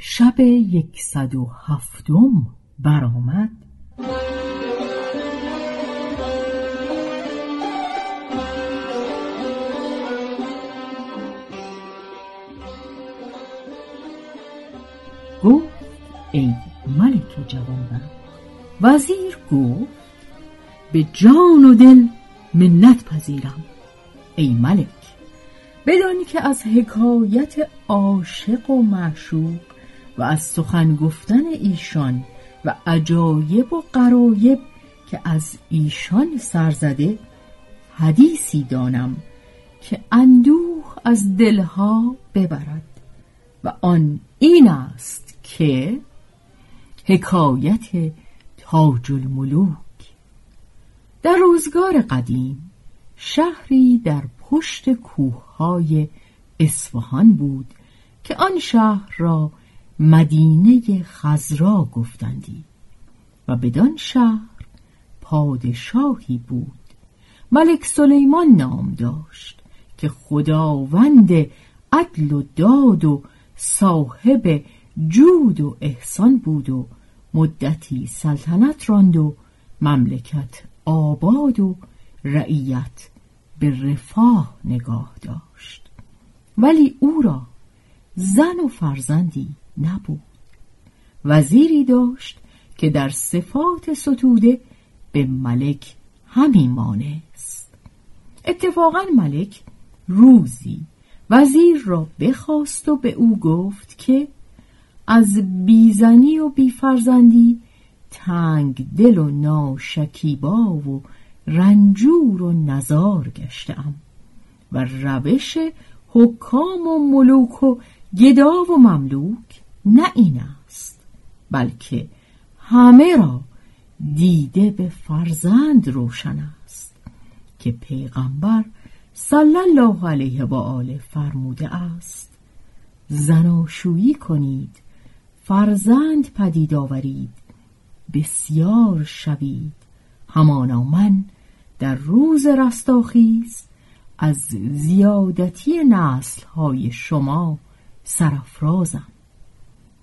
شب یکصد و هفتم برآمد. گفت ای ملک جوانبخت وزیر گفت به جان و دل منت پذیرم. ای ملک بدانی که از حکایت عاشق و معشوق و از سخن گفتن ایشان و عجایب و قرایب که از ایشان سرزده حدیثی دانم که اندوه از دلها ببرد و آن این است که حکایت تاج الملوک در روزگار قدیم شهری در پشت کوههای اصفهان بود که آن شهر را مدینه خزرا گفتندی و بدان شهر پادشاهی بود. ملک سلیمان نام داشت که خداوند عدل و داد و صاحب جود و احسان بود و مدتی سلطنت راند و مملکت آباد و رعیت به رفاه نگاه داشت. ولی او را زن و فرزندی نبود. وزیری داشت که در صفات ستوده به ملک همی مانست. اتفاقا ملک روزی وزیر را بخواست و به او گفت که از بیزنی و بیفرزندی تنگ دل و ناشکیبا و رنجور و نزار گشتم و روش حکام و ملوک و گدا و مملوک نه این است بلکه همه را دیده به فرزند روشن است که پیغمبر صلی الله علیه و آله فرموده است. زناشویی کنید فرزند پدید آورید بسیار شوید. همانا من در روز رستاخیز از زیادتی نسل های شما سرافرازم.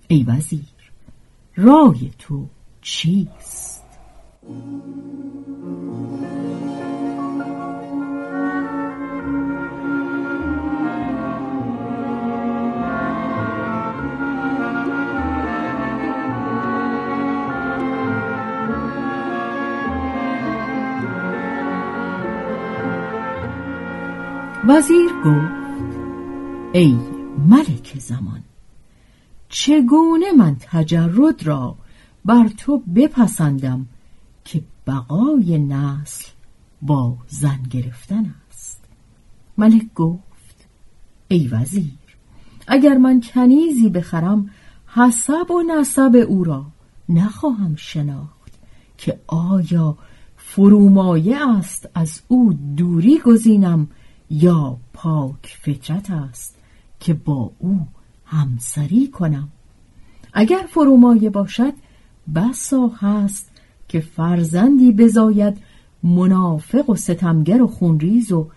ای وزیر رای تو چیست؟ وزیر گفت ای ملک زمان چگونه من تجرد را بر تو بپسندم که بقای نسل با زن گرفتن است؟ ملک گفت ای وزیر اگر من کنیزی بخرم حسب و نسب او را نخواهم شناخت که آیا فرومایه است از او دوری گزینم یا پاک فطرت است که با او همسری کنم. اگر فرومایه باشد بسا هست که فرزندی بزاید منافق و ستمگر و خونریز و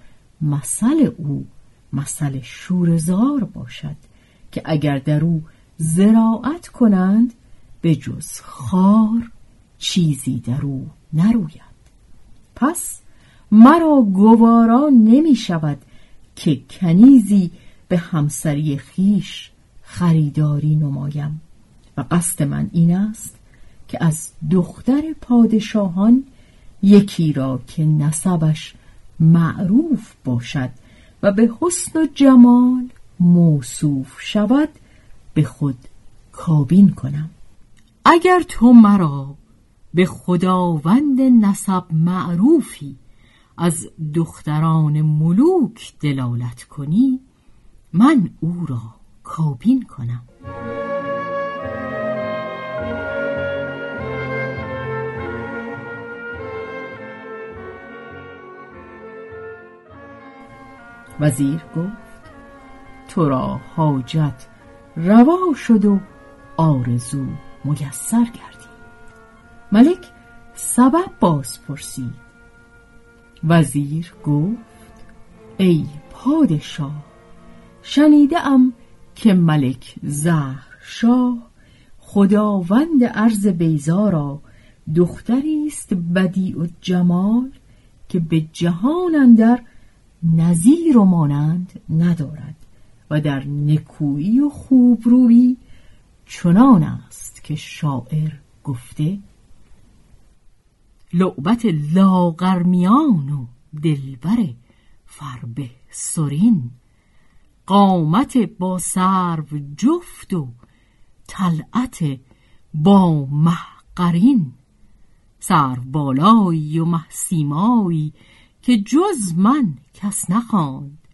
مثل او مثل شورزار باشد که اگر در او زراعت کنند به جز خار چیزی در او نروید. پس مرا گوارا نمی شود که کنیزی به همسری خیش خریداری نمایم. و قصد من این است که از دختر پادشاهان یکی را که نسبش معروف باشد و به حسن و جمال موصوف شود به خود کابین کنم. اگر تو مرا به خداوند نسب معروفی از دختران ملوک دلالت کنی من او را کابین کنم. وزیر گفت تو را حاجت روا شد و آرزو میسر کردی. ملک سبب باز پرسید وزیر گفت ای پادشاه شنیده ام که ملک زهر شاه خداوند عرض بیزا را دختری است بدیع و جمال که به جهان اندر نظیر و مانند ندارد و در نکویی و خوبرویی چنان است که شاعر گفته لعبت لاغرمیان و دلبر فربه سرین. قامت با سرو جفت و طلعت با محقرین سرو بالایی و محسیمایی که جز من کس نخواند.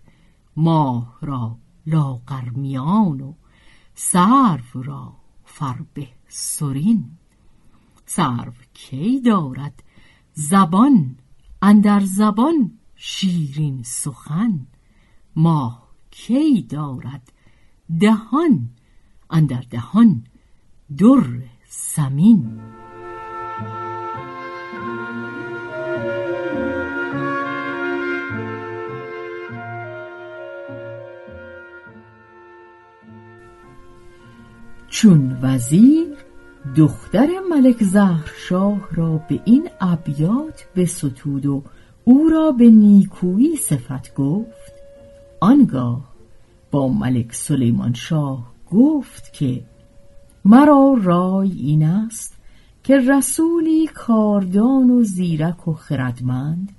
ماه را لاغرمیان و سرو را فربه سرین. سرو کی دارد زبان اندر زبان شیرین سخن. ماه کی دارد دهان؟ اندر دهان در سمین چون وزیر دختر ملک زهرشاه را به این ابیات ستود و او را به نیکویی صفت گفت آنگاه با ملک سلیمان شاه گفت که مرا رای این است که رسولی کاردان و زیرک و خردمند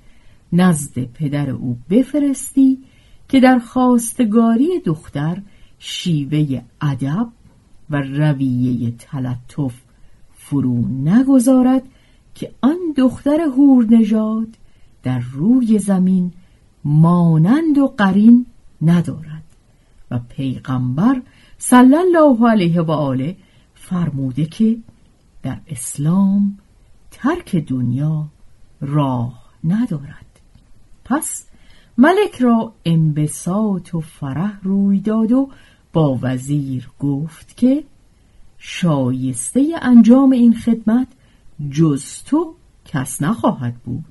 نزد پدر او بفرستی که در خواستگاری دختر شیوه ادب و رویه تلطف فرو نگذارد که آن دختر هور نژاد در روی زمین مانند و قرین ندارد. و پیغمبر صلی الله علیه و آله فرموده که در اسلام ترک دنیا راه ندارد. پس ملک را انبساط و فرح روی داد و با وزیر گفت که شایسته انجام این خدمت جز تو کس نخواهد بود.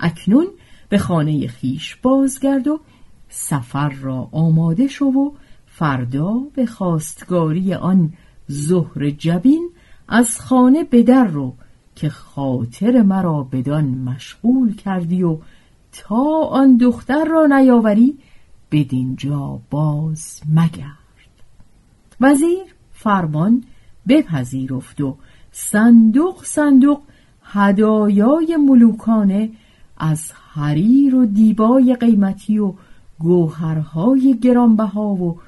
اکنون به خانه خیش بازگرد و سفر را آماده شو و فردا به خواستگاری آن ظهر جبین از خانه به در رو که خاطر مرا بدان مشغول کردی و تا آن دختر را نیاوری بدینجا باز مگر وزیر فرمان بپذیرفت و صندوق صندوق هدایای ملوکانه از حریر و دیبای قیمتی و گوهرهای گرانبها و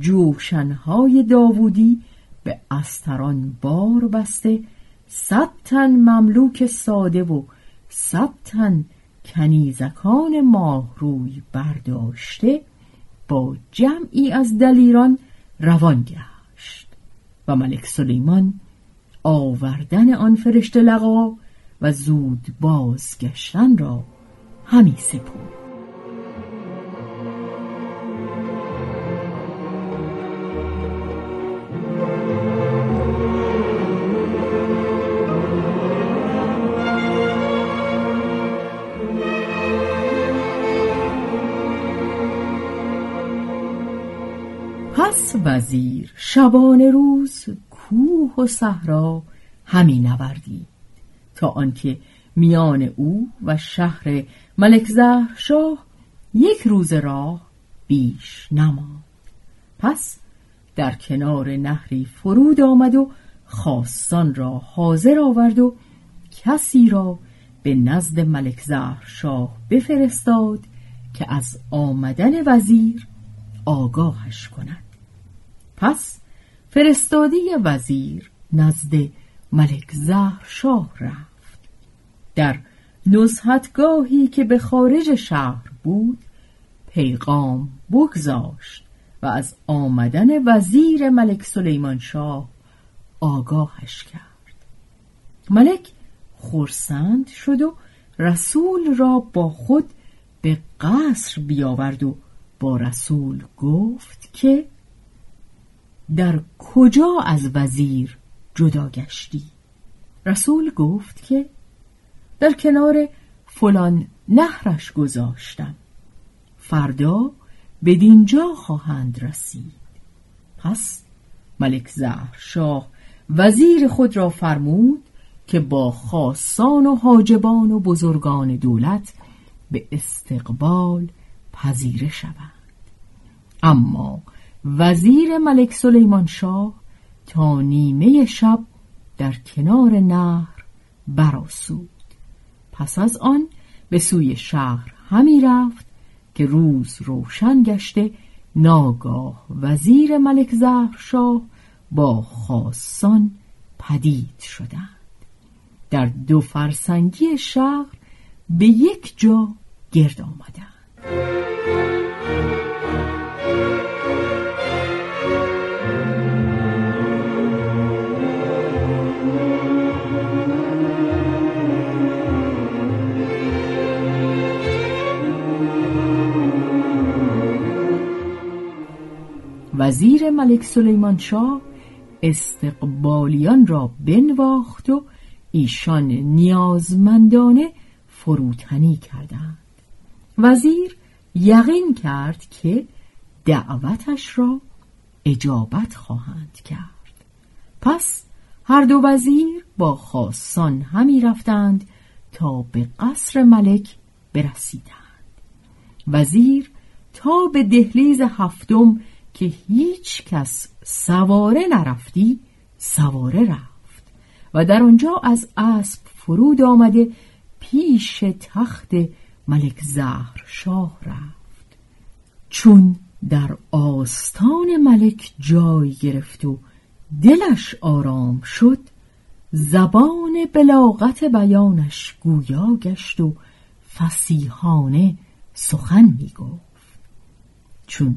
جوشنهای داوودی به استران بار بسته صد تن مملوک ساده و صد تن کنیزکان ماهروی برداشته با جمعی از دلیران روان گشت. و ملک سلیمان آوردن آن فرشته لقا و زود بازگشتن را همی سپرد. وزیر شبان روز کوه و صحرا همی نوردید تا آنکه میان او و شهر ملک شاه یک روز راه بیش نماند. پس در کنار نهری فرود آمد و خواستان را حاضر آورد و کسی را به نزد ملک زهر شاه بفرستاد که از آمدن وزیر آگاهش کند. پس فرستادی وزیر نزد ملک زهر شاه رفت. در نزهتگاهی که به خارج شهر بود پیغام بگذاشت و از آمدن وزیر ملک سلیمان شاه آگاهش کرد. ملک خورسند شد و رسول را با خود به قصر بیاورد و با رسول گفت که در کجا از وزیر جدا گشتی؟ رسول گفت که در کنار فلان نهرش گذاشتم. فردا بدینجا خواهند رسید. پس ملک زهر شاه وزیر خود را فرمود که با خاصان و حاجبان و بزرگان دولت به استقبال پذیره شوند. اما وزیر ملک سلیمان شاه تا نیمه شب در کنار نهر براسود پس از آن به سوی شهر همی رفت که روز روشن گشته ناگاه وزیر ملک زهر شاه با خاصان پدید شدند. در دو فرسنگی شهر به یک جا گرد آمدند. وزیر ملک سلیمان شاه استقبالیان را بنواخت و ایشان نیازمندانه فروتنی کردند. وزیر یقین کرد که دعوتش را اجابت خواهند کرد. پس هر دو وزیر با خاصان همی رفتند تا به قصر ملک برسیدند. وزیر تا به دهلیز هفتم که هیچ کس سواره نرفتی سواره رفت. و در آنجا از اسب فرود آمده پیش تخت ملک زهر شاه رفت. چون در آستان ملک جای گرفت و دلش آرام شد زبان بلاغت بیانش گویا گشت و فسیحانه سخن می گفت چون